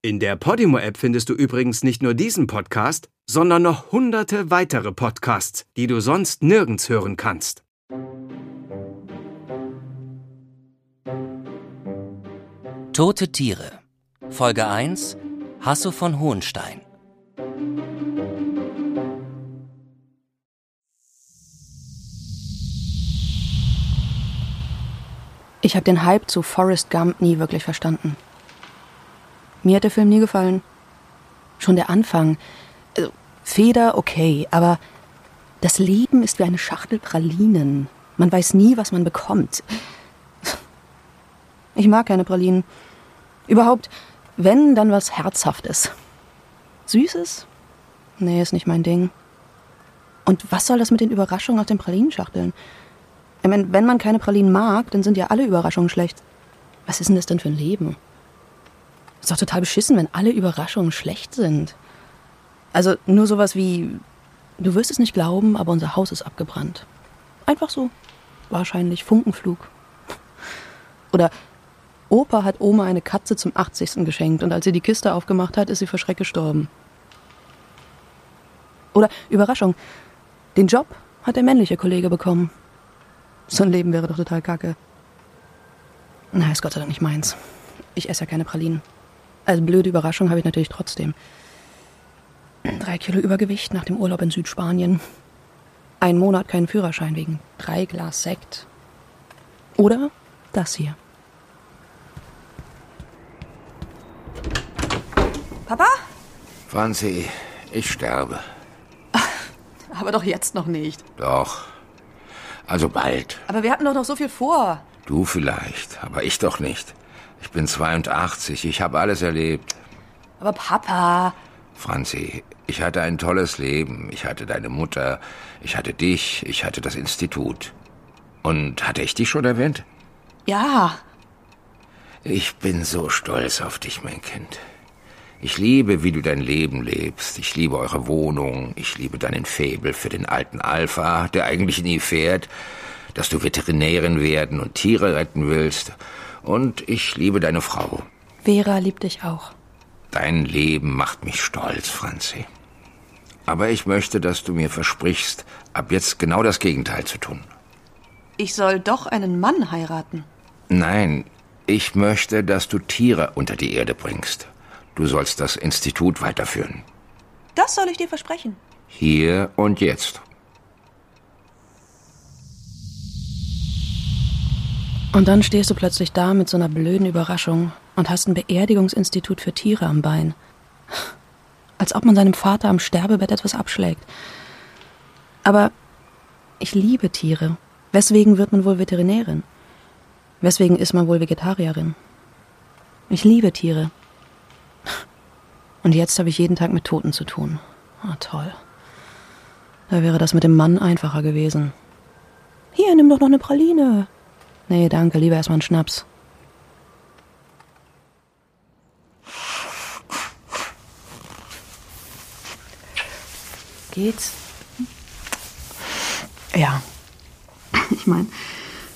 In der Podimo-App findest du übrigens nicht nur diesen Podcast, sondern noch hunderte weitere Podcasts, die du sonst nirgends hören kannst. Tote Tiere. Folge 1. Hasso von Hohenstein. Ich habe den Hype zu Forrest Gump nie wirklich verstanden. Mir hat der Film nie gefallen. Schon der Anfang. Also, Feder, okay, aber das Leben ist wie eine Schachtel Pralinen. Man weiß nie, was man bekommt. Ich mag keine Pralinen. Überhaupt, wenn, dann was Herzhaftes. Süßes? Nee, ist nicht mein Ding. Und was soll das mit den Überraschungen aus den Pralinenschachteln? Ich meine, wenn man keine Pralinen mag, dann sind ja alle Überraschungen schlecht. Was ist denn das denn für ein Leben? Ist doch total beschissen, wenn alle Überraschungen schlecht sind. Also nur sowas wie, du wirst es nicht glauben, aber unser Haus ist abgebrannt. Einfach so. Wahrscheinlich Funkenflug. Oder Opa hat Oma eine Katze zum 80. geschenkt und als sie die Kiste aufgemacht hat, ist sie vor Schreck gestorben. Oder Überraschung, den Job hat der männliche Kollege bekommen. So ein Leben wäre doch total kacke. Na, ist Gott sei Dank nicht meins. Ich esse ja keine Pralinen. Also blöde Überraschung habe ich natürlich trotzdem. Drei Kilo Übergewicht nach dem Urlaub in Südspanien. Ein Monat keinen Führerschein wegen drei Glas Sekt. Oder das hier. Papa? Franzi, ich sterbe. Aber doch jetzt noch nicht. Doch. Also bald. Aber wir hatten doch noch so viel vor. Du vielleicht, aber ich doch nicht. Ich bin 82, ich habe alles erlebt. Aber Papa. Franzi, ich hatte ein tolles Leben. Ich hatte deine Mutter, ich hatte dich, ich hatte das Institut. Und hatte ich dich schon erwähnt? Ja. Ich bin so stolz auf dich, mein Kind. Ich liebe, wie du dein Leben lebst. Ich liebe eure Wohnung. Ich liebe deinen Faible für den alten Alpha, der eigentlich nie fährt, dass du Veterinärin werden und Tiere retten willst. Und ich liebe deine Frau. Vera liebt dich auch. Dein Leben macht mich stolz, Franzi. Aber ich möchte, dass du mir versprichst, ab jetzt genau das Gegenteil zu tun. Ich soll doch einen Mann heiraten. Nein, ich möchte, dass du Tiere unter die Erde bringst. Du sollst das Institut weiterführen. Das soll ich dir versprechen. Hier und jetzt. Und dann stehst du plötzlich da mit so einer blöden Überraschung und hast ein Beerdigungsinstitut für Tiere am Bein. Als ob man seinem Vater am Sterbebett etwas abschlägt. Aber ich liebe Tiere. Weswegen wird man wohl Veterinärin? Weswegen ist man wohl Vegetarierin? Ich liebe Tiere. Und jetzt habe ich jeden Tag mit Toten zu tun. Ah, toll. Da wäre das mit dem Mann einfacher gewesen. Hier, nimm doch noch eine Praline. Nee, danke, lieber erstmal einen Schnaps. Geht's? Ja. Ich meine,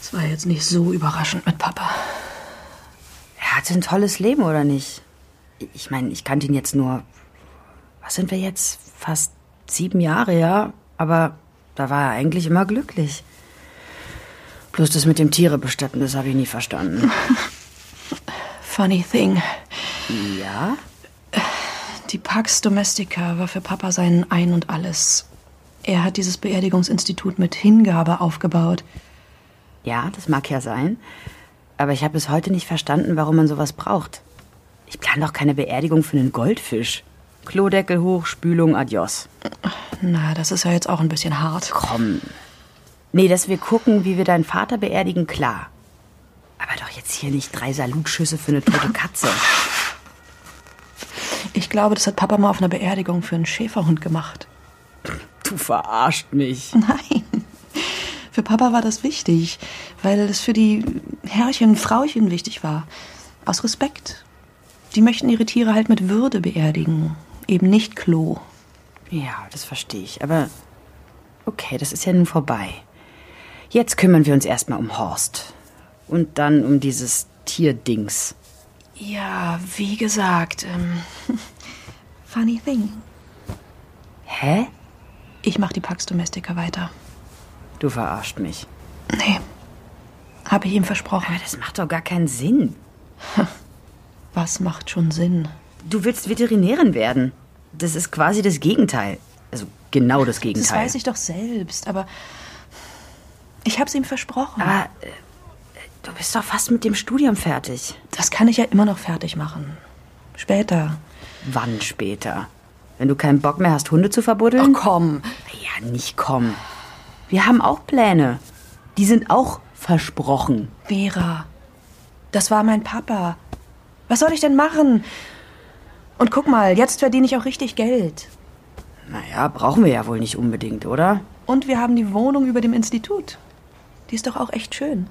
es war jetzt nicht so überraschend mit Papa. Er hatte ein tolles Leben, oder nicht? Ich meine, ich kannte ihn jetzt nur. Was sind wir jetzt? Fast sieben Jahre, ja? Aber da war er eigentlich immer glücklich. Bloß das mit dem Tiere bestatten, das habe ich nie verstanden. Funny thing. Ja? Die Pax Domestica war für Papa sein Ein und Alles. Er hat dieses Beerdigungsinstitut mit Hingabe aufgebaut. Ja, das mag ja sein. Aber ich habe bis heute nicht verstanden, warum man sowas braucht. Ich plane doch keine Beerdigung für einen Goldfisch. Klodeckel hoch, Spülung, adios. Na, das ist ja jetzt auch ein bisschen hart. Komm. Nee, dass wir gucken, wie wir deinen Vater beerdigen, klar. Aber doch jetzt hier nicht drei Salutschüsse für eine tote Katze. Ich glaube, das hat Papa mal auf einer Beerdigung für einen Schäferhund gemacht. Du verarscht mich. Nein. Für Papa war das wichtig, weil es für die Herrchen und Frauchen wichtig war. Aus Respekt. Die möchten ihre Tiere halt mit Würde beerdigen. Eben nicht Klo. Ja, das verstehe ich. Aber okay, das ist ja nun vorbei. Jetzt kümmern wir uns erstmal um Horst. Und dann um dieses Tierdings. Ja, wie gesagt, ähm, funny thing. Hä? Ich mach die Pax Domestica weiter. Du verarscht mich. Nee, habe ich ihm versprochen. Aber das macht doch gar keinen Sinn. Was macht schon Sinn? Du willst Veterinärin werden. Das ist quasi das Gegenteil. Also genau das Das Gegenteil. weiß ich doch selbst, aber ich hab's ihm versprochen. Aber äh, du bist doch fast mit dem Studium fertig. Das kann ich ja immer noch fertig machen. Später. Wann später? Wenn du keinen Bock mehr hast, Hunde zu verbuddeln? Ach komm. Ja, nicht komm. Wir haben auch Pläne. Die sind auch versprochen. Vera, das war mein Papa. Was soll ich denn machen? Und guck mal, jetzt verdiene ich auch richtig Geld. Naja, brauchen wir ja wohl nicht unbedingt, oder? Und wir haben die Wohnung über dem Institut. Die ist doch auch echt schön.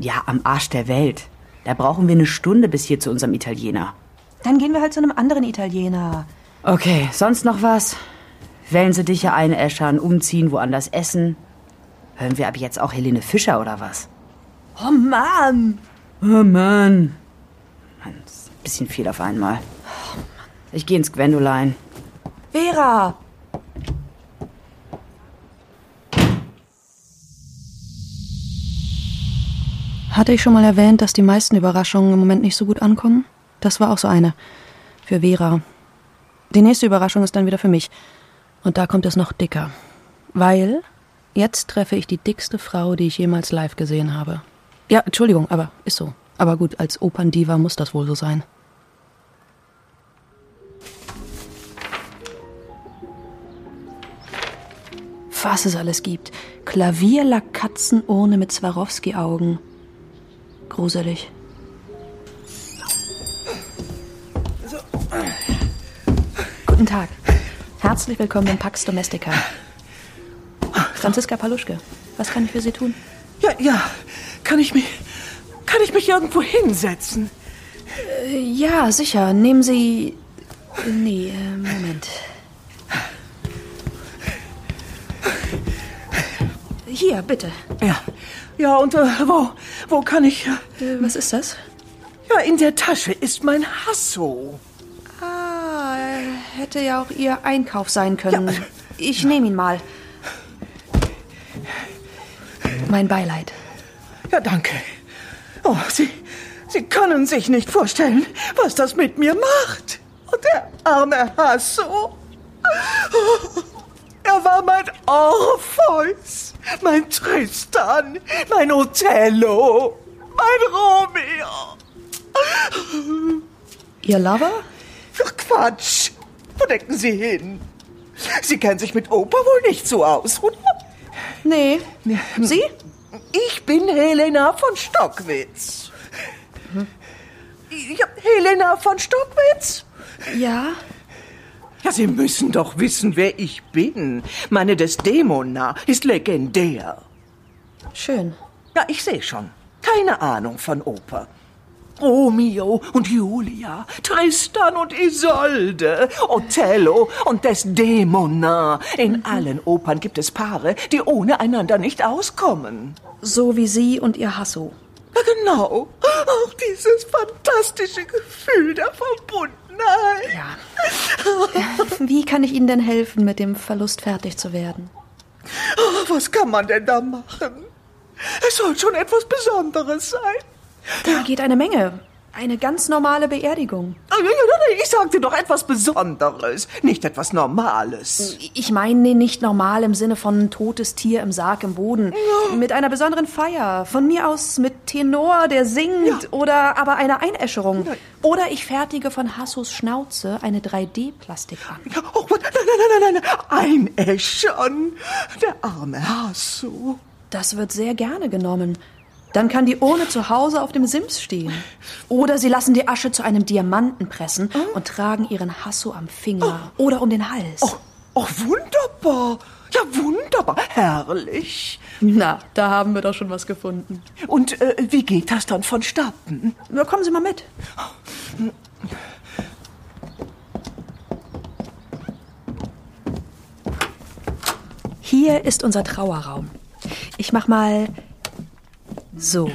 Ja, am Arsch der Welt. Da brauchen wir eine Stunde bis hier zu unserem Italiener. Dann gehen wir halt zu einem anderen Italiener. Okay, sonst noch was? Wählen Sie dich ja einäschern, umziehen, woanders essen. Hören wir ab jetzt auch Helene Fischer oder was? Oh Mann! Oh Mann. Mann, das ist ein bisschen viel auf einmal. Ich gehe ins Gwendolein. Vera! Hatte ich schon mal erwähnt, dass die meisten Überraschungen im Moment nicht so gut ankommen? Das war auch so eine. Für Vera. Die nächste Überraschung ist dann wieder für mich. Und da kommt es noch dicker. Weil jetzt treffe ich die dickste Frau, die ich jemals live gesehen habe. Ja, Entschuldigung, aber ist so. Aber gut, als Operndiva muss das wohl so sein. Was es alles gibt. Klavierlackatzenurne mit Swarovski-Augen. Gruselig. Guten Tag. Herzlich willkommen im Pax Domestica. Franziska Paluschke, was kann ich für Sie tun? Ja, ja. Kann ich mich. Kann ich mich irgendwo hinsetzen? Ja, sicher. Nehmen Sie. Nee, äh, Moment. Hier, bitte. Ja. Ja, und äh, wo, wo kann ich. Äh, was ist das? Ja, in der Tasche ist mein Hasso. Ah, hätte ja auch Ihr Einkauf sein können. Ich nehme ihn mal. Mein Beileid. Ja, danke. Oh, Sie, Sie können sich nicht vorstellen, was das mit mir macht. Und der arme Hasso. Oh, er war mein Orpheus, mein Tristan, mein Othello, mein Romeo. Ihr Lover? Ach, Quatsch. Wo denken Sie hin? Sie kennen sich mit Oper wohl nicht so aus, oder? Nee. Sie? Ich bin Helena von Stockwitz. Ja, Helena von Stockwitz? Ja. Ja, Sie müssen doch wissen, wer ich bin. Meine Desdemona ist legendär. Schön. Ja, ich sehe schon. Keine Ahnung von Oper. Romeo und Julia, Tristan und Isolde, Othello und Desdemona. In allen Opern gibt es Paare, die ohne einander nicht auskommen. So wie Sie und Ihr Hasso. Ja, genau. Auch dieses fantastische Gefühl der Verbundenheit. Ja. Wie kann ich Ihnen denn helfen, mit dem Verlust fertig zu werden? Oh, Was kann man denn da machen? Es soll schon etwas Besonderes sein. Da geht eine Menge. Eine ganz normale Beerdigung. Ah, ja, ja, ja, Ich sagte doch etwas Besonderes, nicht etwas Normales. Ich meine nicht normal im Sinne von totes Tier im Sarg im Boden. Mit einer besonderen Feier. Von mir aus mit Tenor, der singt. Ja. Oder aber einer Einäscherung. Oder ich fertige von Hassos Schnauze eine 3D-Plastik an. Ja, Oh, nein, nein, nein, nein, nein. Einäschern. Der arme Hasso. Das wird sehr gerne genommen. Dann kann die Urne zu Hause auf dem Sims stehen. Oder sie lassen die Asche zu einem Diamanten pressen und tragen ihren Hasso am Finger oder um den Hals. Oh, oh, wunderbar. Ja, wunderbar. Herrlich. Na, da haben wir doch schon was gefunden. Und äh, wie geht das dann vonstatten? Na, kommen Sie mal mit. Hier ist unser Trauerraum. Ich mach mal so.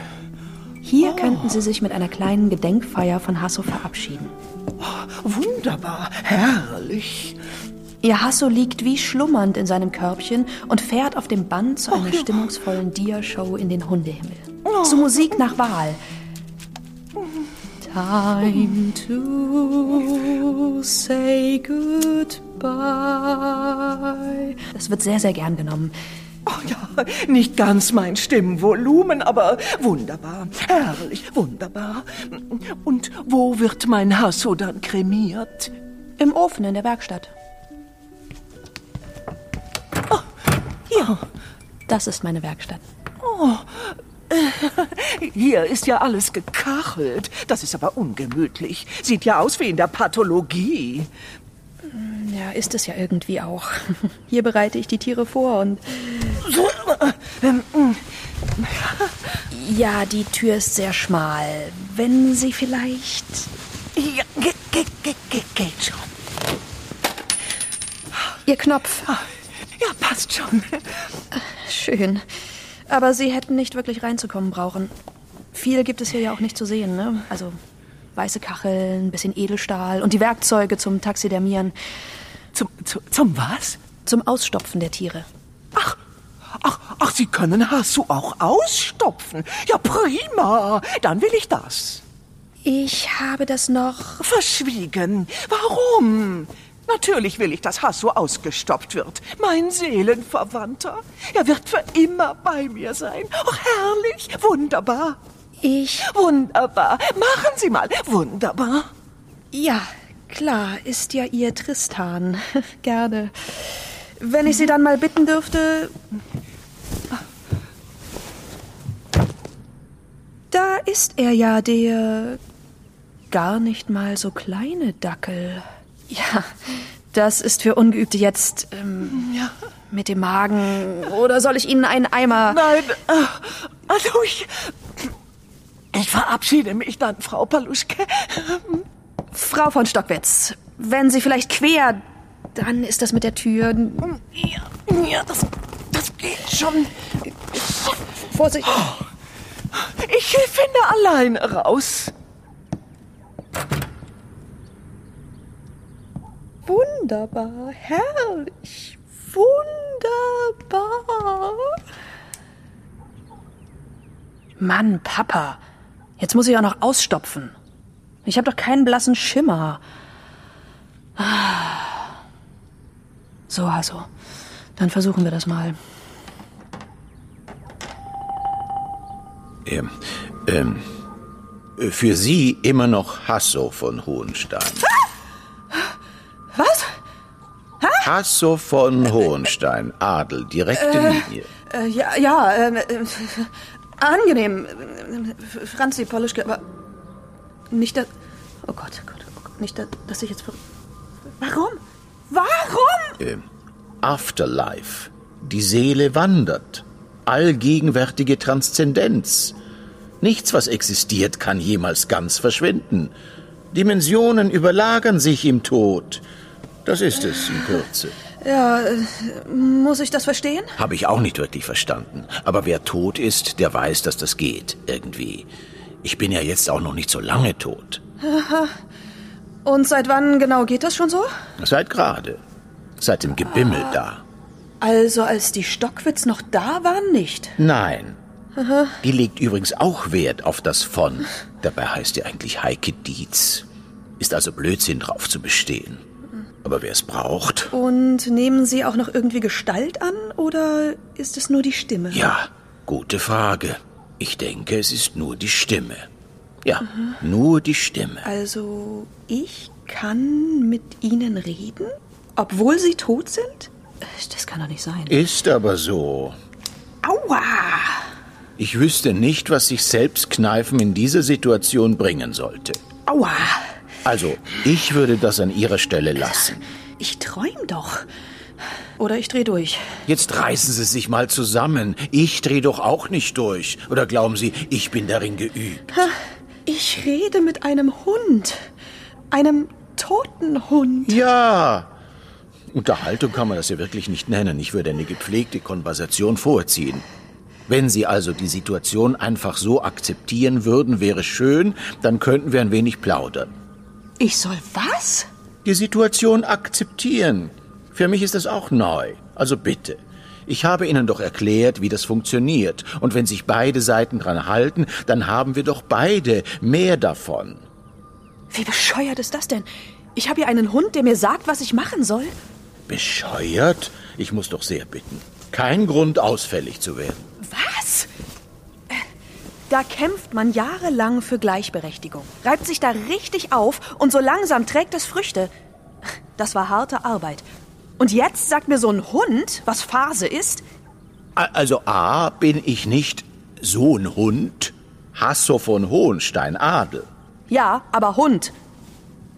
Hier könnten Sie sich mit einer kleinen Gedenkfeier von Hasso verabschieden. Wunderbar, herrlich. Ihr Hasso liegt wie schlummernd in seinem Körbchen und fährt auf dem Band zu einer stimmungsvollen Dia-Show in den Hundehimmel. Zu Musik nach Wahl. Time to say goodbye. Das wird sehr, sehr gern genommen. Oh ja, nicht ganz mein Stimmvolumen, aber wunderbar, herrlich, wunderbar. Und wo wird mein Hasso dann kremiert? Im Ofen in der Werkstatt. Ja, Das ist meine Werkstatt. hier ist ja alles gekachelt. Das ist aber ungemütlich. Sieht ja aus wie in der Pathologie. Ja, ist es ja irgendwie auch. Hier bereite ich die Tiere vor und. Ja, die Tür ist sehr schmal. Wenn Sie vielleicht. Ja, ge, ge, ge, ge, geht schon. Ihr Knopf. Ja, passt schon. Schön. Aber Sie hätten nicht wirklich reinzukommen brauchen. Viel gibt es hier ja auch nicht zu sehen, ne? Also weiße Kacheln, bisschen Edelstahl und die Werkzeuge zum Taxidermieren, Zum, zu, zum was? zum Ausstopfen der Tiere. Ach, ach, ach, Sie können Hasso auch ausstopfen. Ja, prima. Dann will ich das. Ich habe das noch. Verschwiegen. Warum? Natürlich will ich, dass Hasso ausgestopft wird. Mein Seelenverwandter. Er wird für immer bei mir sein. Oh, herrlich. Wunderbar. Ich. Wunderbar. Machen Sie mal. Wunderbar. Ja, klar, ist ja Ihr Tristan. Gerne. Wenn ich Sie dann mal bitten dürfte. Da ist er ja, der gar nicht mal so kleine Dackel. Ja, das ist für Ungeübte jetzt ähm, Ja. mit dem Magen. Oder soll ich Ihnen einen Eimer. Nein, also ich. Ich verabschiede mich dann, Frau Paluschke. Frau von Stockwitz, wenn Sie vielleicht quer. Dann ist das mit der Tür. Ja, ja das, das geht schon. Vorsicht. Ich finde allein raus. Wunderbar, herrlich, wunderbar. Mann, Papa, jetzt muss ich auch noch ausstopfen. Ich habe doch keinen blassen Schimmer. Ah. So, Hasso, dann versuchen wir das mal. Ähm, ähm, für Sie immer noch Hasso von Hohenstein. Was? Hasso von Hohenstein, Adel, direkte Linie. Äh, ja, ja, ähm, äh, angenehm. Äh, Franzi Polischke, aber nicht, dass... Oh Gott, Gott, oh Gott, nicht, dass, dass ich jetzt... Warum? Warum? Ähm, Afterlife. Die Seele wandert. Allgegenwärtige Transzendenz. Nichts, was existiert, kann jemals ganz verschwinden. Dimensionen überlagern sich im Tod. Das ist es in Kürze. Ja, äh, muss ich das verstehen? Habe ich auch nicht wirklich verstanden. Aber wer tot ist, der weiß, dass das geht. Irgendwie. Ich bin ja jetzt auch noch nicht so lange tot. Und seit wann genau geht das schon so? Seit gerade. Seit dem Gebimmel da. Also als die Stockwitz noch da waren, nicht. Nein. Die legt übrigens auch Wert auf das von. Dabei heißt die eigentlich Heike Dietz. Ist also Blödsinn drauf zu bestehen. Aber wer es braucht, Und nehmen Sie auch noch irgendwie Gestalt an oder ist es nur die Stimme? ja, gute Frage. Ich denke, es ist nur die Stimme. Ja, nur die Stimme. Also ich kann mit Ihnen reden, obwohl Sie tot sind? Äh, Das kann doch nicht sein. Ist aber so. Aua! Ich wüsste nicht, was sich Selbstkneifen in dieser Situation bringen sollte. Aua! Also, ich würde das an Ihrer Stelle lassen. Ich träum doch. Oder ich dreh durch. Jetzt reißen Sie sich mal zusammen. Ich dreh doch auch nicht durch. Oder glauben Sie, ich bin darin geübt? Ich rede mit einem Hund. Einem toten Hund. Ja. Unterhaltung kann man das ja wirklich nicht nennen. Ich würde eine gepflegte Konversation vorziehen. Wenn Sie also die Situation einfach so akzeptieren würden, wäre schön, dann könnten wir ein wenig plaudern. Ich soll was? Die Situation akzeptieren. Für mich ist das auch neu. Also bitte. Ich habe Ihnen doch erklärt, wie das funktioniert. Und wenn sich beide Seiten dran halten, dann haben wir doch beide mehr davon. Wie bescheuert ist das denn? Ich habe hier einen Hund, der mir sagt, was ich machen soll. Bescheuert? Ich muss doch sehr bitten. Kein Grund, ausfällig zu werden. Was? Da kämpft man jahrelang für Gleichberechtigung, reibt sich da richtig auf und so langsam trägt es Früchte. Das war harte Arbeit. Und jetzt sagt mir so ein Hund, was Phase ist? Also A, bin ich nicht so ein Hund? Hasso von Hohenstein, Adel. Ja, aber Hund.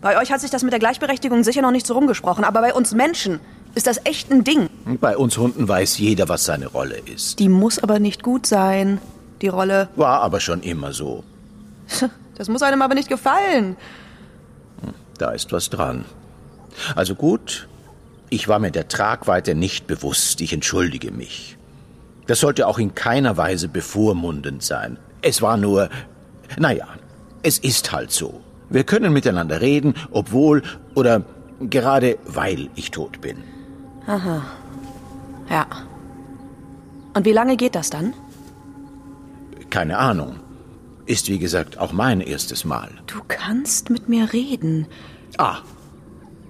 Bei euch hat sich das mit der Gleichberechtigung sicher noch nicht so rumgesprochen, aber bei uns Menschen ist das echt ein Ding. Bei uns Hunden weiß jeder, was seine Rolle ist. Die muss aber nicht gut sein, die Rolle. War aber schon immer so. Das muss einem aber nicht gefallen. Da ist was dran. Also gut, ich war mir der Tragweite nicht bewusst. Ich entschuldige mich. Das sollte auch in keiner Weise bevormundend sein. Es war nur, naja, es ist halt so. Wir können miteinander reden, obwohl oder gerade weil ich tot bin. Ja. Und wie lange geht das dann? Keine Ahnung. Ist wie gesagt auch mein erstes Mal. Du kannst mit mir reden. Ah,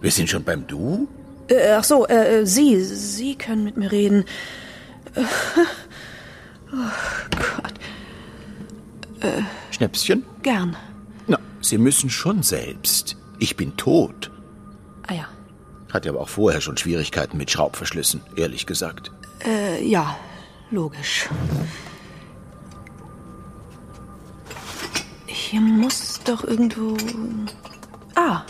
wir sind schon beim Du? Äh, ach so, äh, äh, Sie, Sie können mit mir reden. Äh, Oh Gott, Schnäpschen? gern. Na, Sie müssen schon selbst. Ich bin tot. Ah ja. Hatte aber auch vorher schon Schwierigkeiten mit Schraubverschlüssen, ehrlich gesagt. Äh, ja, logisch. Hier muss doch irgendwo. Ah,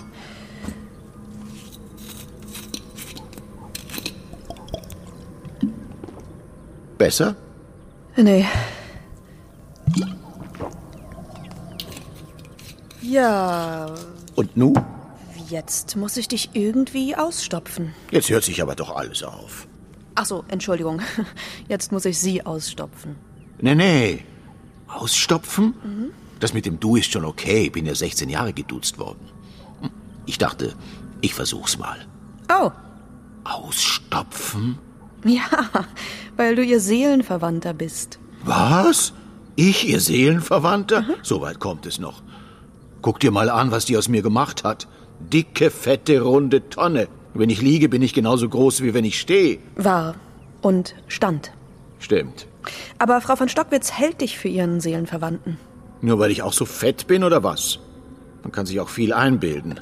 Besser? nee. Ja, Und nu? jetzt muss ich dich irgendwie ausstopfen. Jetzt hört sich aber doch alles auf. Ach so, Entschuldigung. Jetzt muss ich Sie ausstopfen. Nee, nee. Ausstopfen? Das mit dem Du ist schon okay. Bin ja 16 Jahre geduzt worden. Ich dachte, ich versuch's mal. Oh, Ausstopfen? ja, weil du ihr Seelenverwandter bist. Was? Ich, ihr Seelenverwandter? So weit kommt es noch. Guck dir mal an, was die aus mir gemacht hat. Dicke, fette, runde Tonne. Wenn ich liege, bin ich genauso groß, wie wenn ich stehe. War und stand. Stimmt. Aber Frau von Stockwitz hält dich für ihren Seelenverwandten. Nur weil ich auch so fett bin oder was? Man kann sich auch viel einbilden.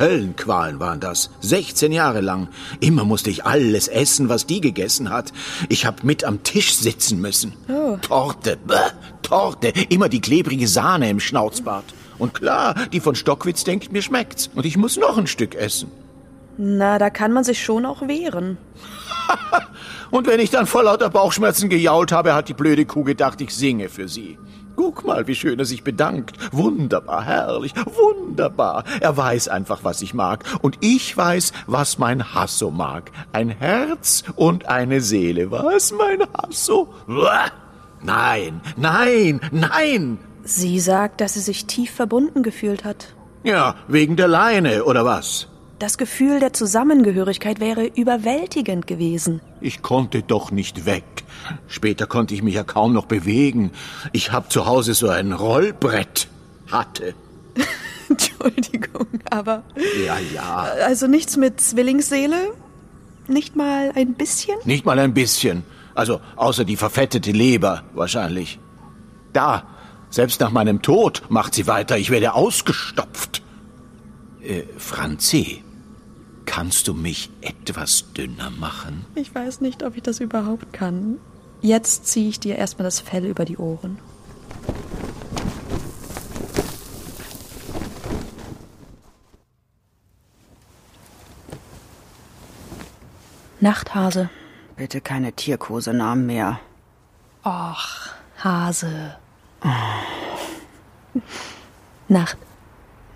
Höllenqualen waren das. 16 Jahre lang. Immer musste ich alles essen, was die gegessen hat. Ich hab mit am Tisch sitzen müssen. Torte, bäh, Torte. Immer die klebrige Sahne im Schnauzbart. Und klar, die von Stockwitz denkt, mir schmeckt's. Und ich muss noch ein Stück essen. Na, da kann man sich schon auch wehren. Und wenn ich dann vor lauter Bauchschmerzen gejault habe, hat die blöde Kuh gedacht, ich singe für sie. Guck mal, wie schön er sich bedankt. Wunderbar, herrlich, wunderbar. Er weiß einfach, was ich mag. Und ich weiß, was mein Hasso mag. Ein Herz und eine Seele. Was, mein Hasso? Nein, nein, nein. Sie sagt, dass sie sich tief verbunden gefühlt hat. Ja, wegen der Leine, oder was? Das Gefühl der Zusammengehörigkeit wäre überwältigend gewesen. Ich konnte doch nicht weg. Später konnte ich mich ja kaum noch bewegen. Ich hab zu Hause so ein Rollbrett. Hatte. Entschuldigung, aber. Ja, ja. Also nichts mit Zwillingsseele? Nicht mal ein bisschen? Nicht mal ein bisschen. Also außer die verfettete Leber wahrscheinlich. Da, selbst nach meinem Tod macht sie weiter. Ich werde ausgestopft. Äh, Franzi, kannst du mich etwas dünner machen? Ich weiß nicht, ob ich das überhaupt kann. Jetzt ziehe ich dir erstmal das Fell über die Ohren. Nachthase. Bitte keine Tierkosenamen mehr. Och, Hase. Nacht.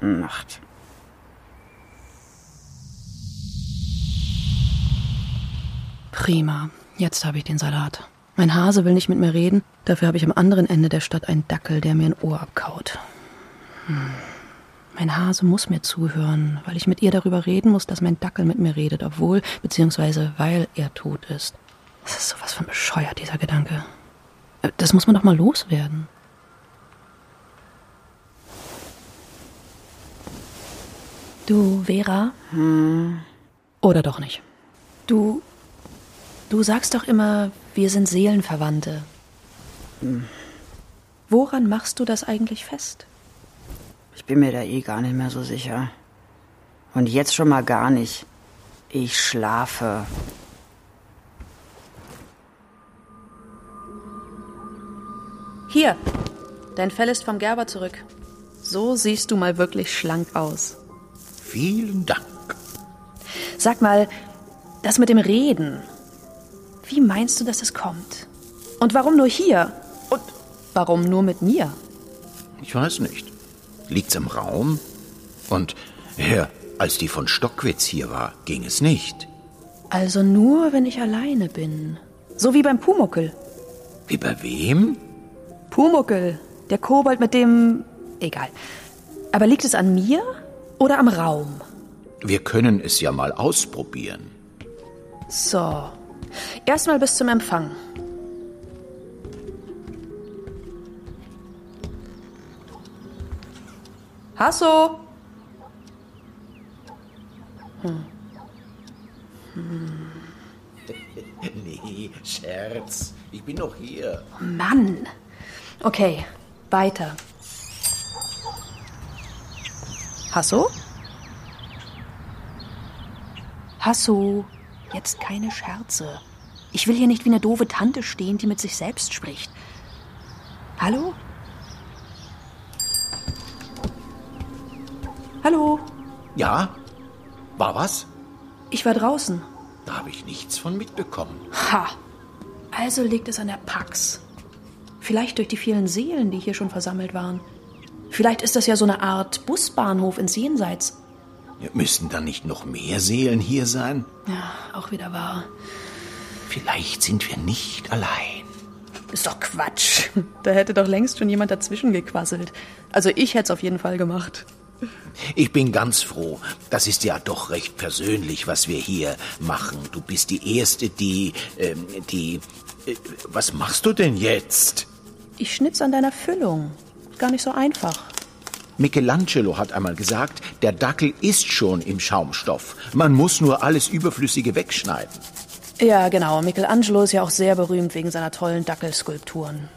Nacht. Prima. Jetzt habe ich den Salat. Mein Hase will nicht mit mir reden, dafür habe ich am anderen Ende der Stadt einen Dackel, der mir ein Ohr abkaut. Hm. Mein Hase muss mir zuhören, weil ich mit ihr darüber reden muss, dass mein Dackel mit mir redet, obwohl, beziehungsweise weil er tot ist. Das ist sowas von bescheuert, dieser Gedanke. Das muss man doch mal loswerden. Du, Vera? Hm. Oder doch nicht? Du. Du sagst doch immer, wir sind Seelenverwandte. Hm. Woran machst du das eigentlich fest? Ich bin mir da eh gar nicht mehr so sicher. Und jetzt schon mal gar nicht. Ich schlafe. Hier, dein Fell ist vom Gerber zurück. So siehst du mal wirklich schlank aus. Vielen Dank. Sag mal, das mit dem Reden. Wie meinst du, dass es kommt? Und warum nur hier? Und warum nur mit mir? Ich weiß nicht. Liegt's im Raum? Und ja, als die von Stockwitz hier war, ging es nicht. Also nur, wenn ich alleine bin. So wie beim Pumuckel. Wie bei wem? Pumuckel, der Kobold mit dem. Egal. Aber liegt es an mir oder am Raum? Wir können es ja mal ausprobieren. So. Erstmal bis zum Empfang. Hasso! Hm. Hm. nee, Scherz. Ich bin noch hier. Mann! Okay, weiter. Hasso? Hasso, jetzt keine Scherze. Ich will hier nicht wie eine doofe Tante stehen, die mit sich selbst spricht. Hallo? Hallo? Ja? War was? Ich war draußen. Da habe ich nichts von mitbekommen. Ha! Also liegt es an der Pax. Vielleicht durch die vielen Seelen, die hier schon versammelt waren. Vielleicht ist das ja so eine Art Busbahnhof ins Jenseits. Ja, müssten dann nicht noch mehr Seelen hier sein? Ja, auch wieder wahr. Vielleicht sind wir nicht allein. Ist doch Quatsch. Da hätte doch längst schon jemand dazwischen gequasselt. Also ich hätte es auf jeden Fall gemacht. Ich bin ganz froh. Das ist ja doch recht persönlich, was wir hier machen. Du bist die Erste, die, ähm, die... Äh, was machst du denn jetzt? Ich schnitz an deiner Füllung. Gar nicht so einfach. Michelangelo hat einmal gesagt, der Dackel ist schon im Schaumstoff. Man muss nur alles Überflüssige wegschneiden. Ja, genau. Michelangelo ist ja auch sehr berühmt wegen seiner tollen Dackelskulpturen.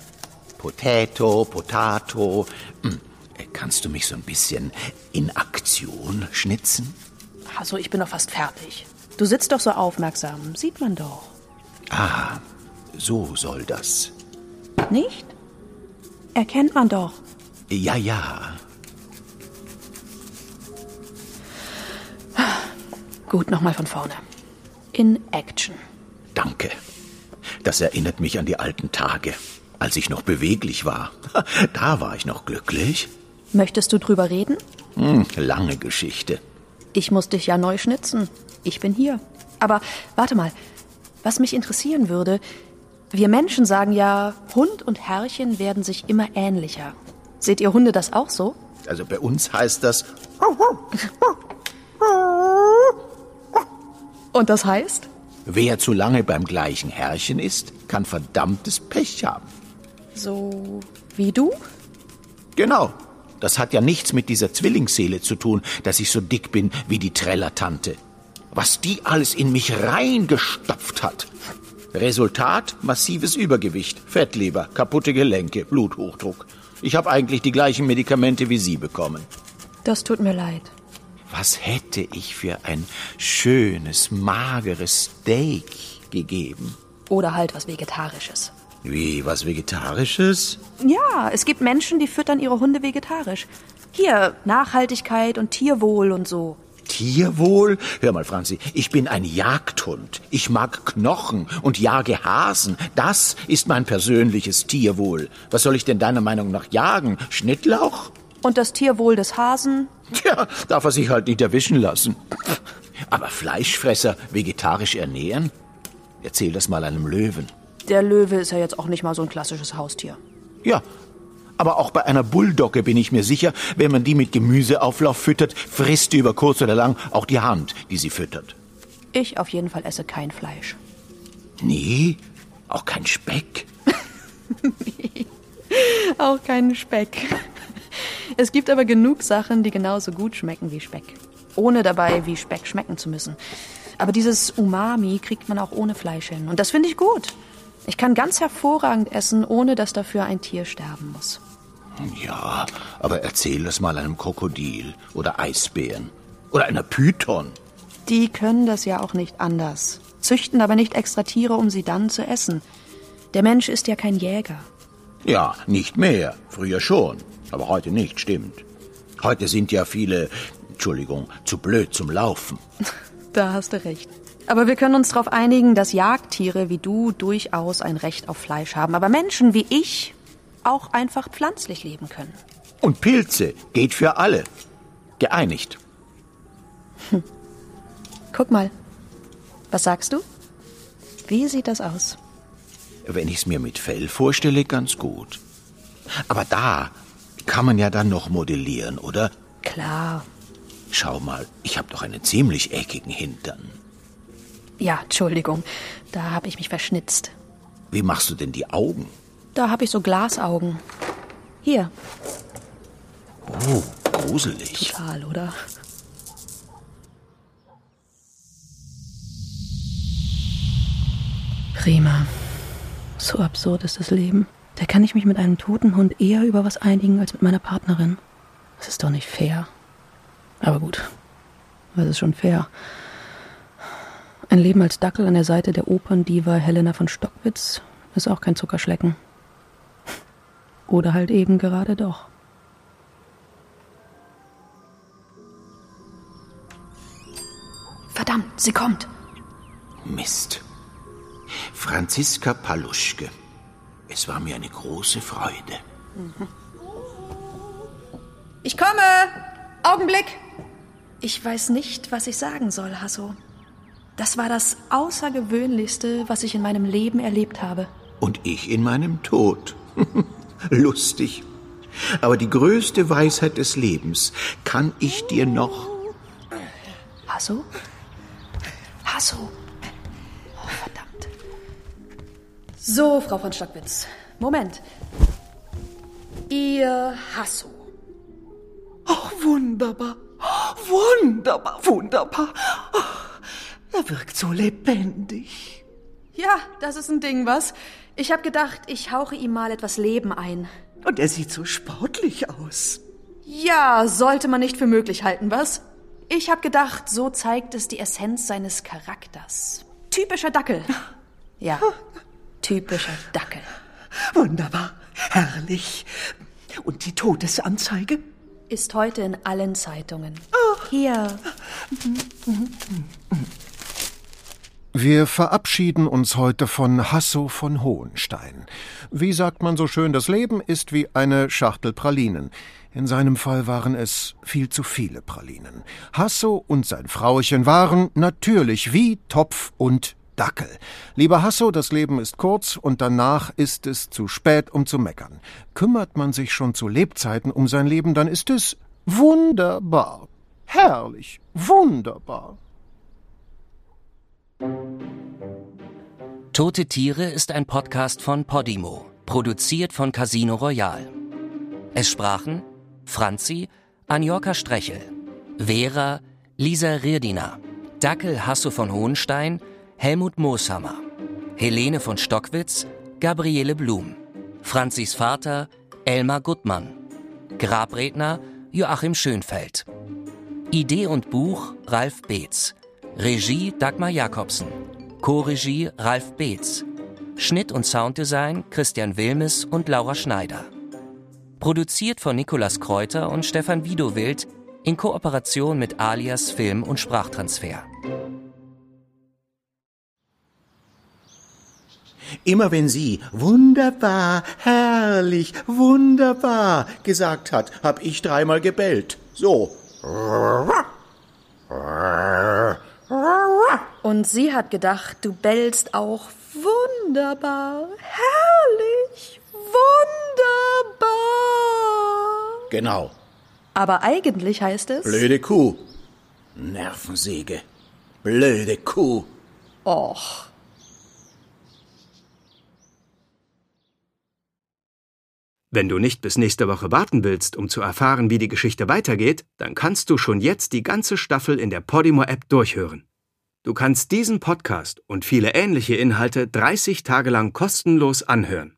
Potato, Potato. Hm. Kannst du mich so ein bisschen in Aktion schnitzen? Also, ich bin doch fast fertig. Du sitzt doch so aufmerksam. Sieht man doch. Ah, so soll das. Nicht? Erkennt man doch. Ja, ja. Gut, nochmal von vorne. In Action. Danke. Das erinnert mich an die alten Tage, als ich noch beweglich war. Da war ich noch glücklich. Möchtest du drüber reden? Hm, lange Geschichte. Ich muss dich ja neu schnitzen. Ich bin hier. Aber warte mal. Was mich interessieren würde, wir Menschen sagen ja, Hund und Herrchen werden sich immer ähnlicher. Seht ihr Hunde das auch so? Also bei uns heißt das. Und das heißt? Wer zu lange beim gleichen Herrchen ist, kann verdammtes Pech haben. So wie du? Genau. Das hat ja nichts mit dieser Zwillingsseele zu tun, dass ich so dick bin wie die Trellertante. Was die alles in mich reingestopft hat. Resultat massives Übergewicht, Fettleber, kaputte Gelenke, Bluthochdruck. Ich habe eigentlich die gleichen Medikamente wie Sie bekommen. Das tut mir leid. Was hätte ich für ein schönes, mageres Steak gegeben? Oder halt was Vegetarisches. Wie, was Vegetarisches? Ja, es gibt Menschen, die füttern ihre Hunde vegetarisch. Hier, Nachhaltigkeit und Tierwohl und so. Tierwohl? Hör mal, Franzi, ich bin ein Jagdhund. Ich mag Knochen und jage Hasen. Das ist mein persönliches Tierwohl. Was soll ich denn deiner Meinung nach jagen? Schnittlauch? Und das Tierwohl des Hasen? Tja, darf er sich halt nicht erwischen lassen. Aber Fleischfresser vegetarisch ernähren? Erzähl das mal einem Löwen. der Löwe ist ja jetzt auch nicht mal so ein klassisches Haustier. Ja, aber auch bei einer Bulldogge bin ich mir sicher, wenn man die mit Gemüseauflauf füttert, frisst die über kurz oder lang auch die Hand, die sie füttert. Ich auf jeden Fall esse kein Fleisch. Nee, auch kein Speck. Auch keinen Speck. Es gibt aber genug Sachen, die genauso gut schmecken wie Speck. Ohne dabei wie Speck schmecken zu müssen. Aber dieses Umami kriegt man auch ohne Fleisch hin. Und das finde ich gut. Ich kann ganz hervorragend essen, ohne dass dafür ein Tier sterben muss. Ja, aber erzähl das mal einem Krokodil oder Eisbären oder einer Python. Die können das ja auch nicht anders. Züchten aber nicht extra Tiere, um sie dann zu essen. Der Mensch ist ja kein Jäger. Ja, nicht mehr. Früher schon. Aber heute nicht, stimmt. Heute sind ja viele, Entschuldigung, zu blöd zum Laufen. Da hast du recht. Aber wir können uns darauf einigen, dass Jagdtiere wie du durchaus ein Recht auf Fleisch haben. Aber Menschen wie ich auch einfach pflanzlich leben können. Und Pilze geht für alle. Geeinigt. Guck mal. Was sagst du? Wie sieht das aus? Wenn ich's mir mit Fell vorstelle, ganz gut. Aber da kann man ja dann noch modellieren, oder? Klar. Schau mal, ich habe doch einen ziemlich eckigen Hintern. Ja, Entschuldigung. Da habe ich mich verschnitzt. Wie machst du denn die Augen? Da habe ich so Glasaugen. Hier. Oh, gruselig. Total, oder? Prima. So absurd ist das Leben. Da kann ich mich mit einem toten Hund eher über was einigen als mit meiner Partnerin. Das ist doch nicht fair. Aber gut, was ist schon fair? Ein Leben als Dackel an der Seite der Operndiva Helena von Stockwitz ist auch kein Zuckerschlecken. Oder halt eben gerade doch. Verdammt, sie kommt. Mist. Franziska Paluschke. Es war mir eine große Freude. Ich komme! Augenblick! Ich weiß nicht, was ich sagen soll, Hasso. Das war das Außergewöhnlichste, was ich in meinem Leben erlebt habe. Und ich in meinem Tod. Lustig. Aber die größte Weisheit des Lebens kann ich dir noch. Hasso? Hasso? So, Frau von Stockwitz. Moment. Ihr Hasso. Oh, wunderbar. Wunderbar, wunderbar. Oh, er wirkt so lebendig. Ja, das ist ein Ding, was? Ich hab gedacht, ich hauche ihm mal etwas Leben ein. Und er sieht so sportlich aus. Ja, sollte man nicht für möglich halten, was? Ich hab gedacht, so zeigt es die Essenz seines Charakters. Typischer Dackel. Ja, typischer Dackel. Wunderbar, herrlich. Und die Todesanzeige? Ist heute in allen Zeitungen. Hier. Wir verabschieden uns heute von Hasso von Hohenstein. Wie sagt man so schön, das Leben ist wie eine Schachtel Pralinen. In seinem Fall waren es viel zu viele Pralinen. Hasso und sein Frauchen waren natürlich wie Topf und Dackel. Lieber Hasso, das Leben ist kurz und danach ist es zu spät, um zu meckern. Kümmert man sich schon zu Lebzeiten um sein Leben, dann ist es wunderbar. Herrlich, wunderbar. Tote Tiere ist ein Podcast von Podimo, produziert von Casino Royal. Es sprachen Franzi, Anjorka Strechel, Vera, Lisa Rirdiner, Dackel Hasso von Hohenstein, Helmut Mooshammer, Helene von Stockwitz, Gabriele Blum, Franzis Vater, Elmar Guttmann, Grabredner, Joachim Schönfeld. Idee und Buch Ralf Beetz. Regie Dagmar Jakobsen. Co-Regie Ralf Beetz. Schnitt und Sounddesign Christian Wilmes und Laura Schneider. Produziert von Nikolas Kräuter und Stefan Widowild in Kooperation mit Alias Film und Sprachtransfer. Immer wenn sie wunderbar, herrlich, wunderbar gesagt hat, hab ich dreimal gebellt. So. Und sie hat gedacht, du bellst auch wunderbar, herrlich, wunderbar. Genau. Aber eigentlich heißt es. Blöde Kuh. Nervensäge. Blöde Kuh. Och. Wenn du nicht bis nächste Woche warten willst, um zu erfahren, wie die Geschichte weitergeht, dann kannst du schon jetzt die ganze Staffel in der Podimo-App durchhören. Du kannst diesen Podcast und viele ähnliche Inhalte 30 Tage lang kostenlos anhören.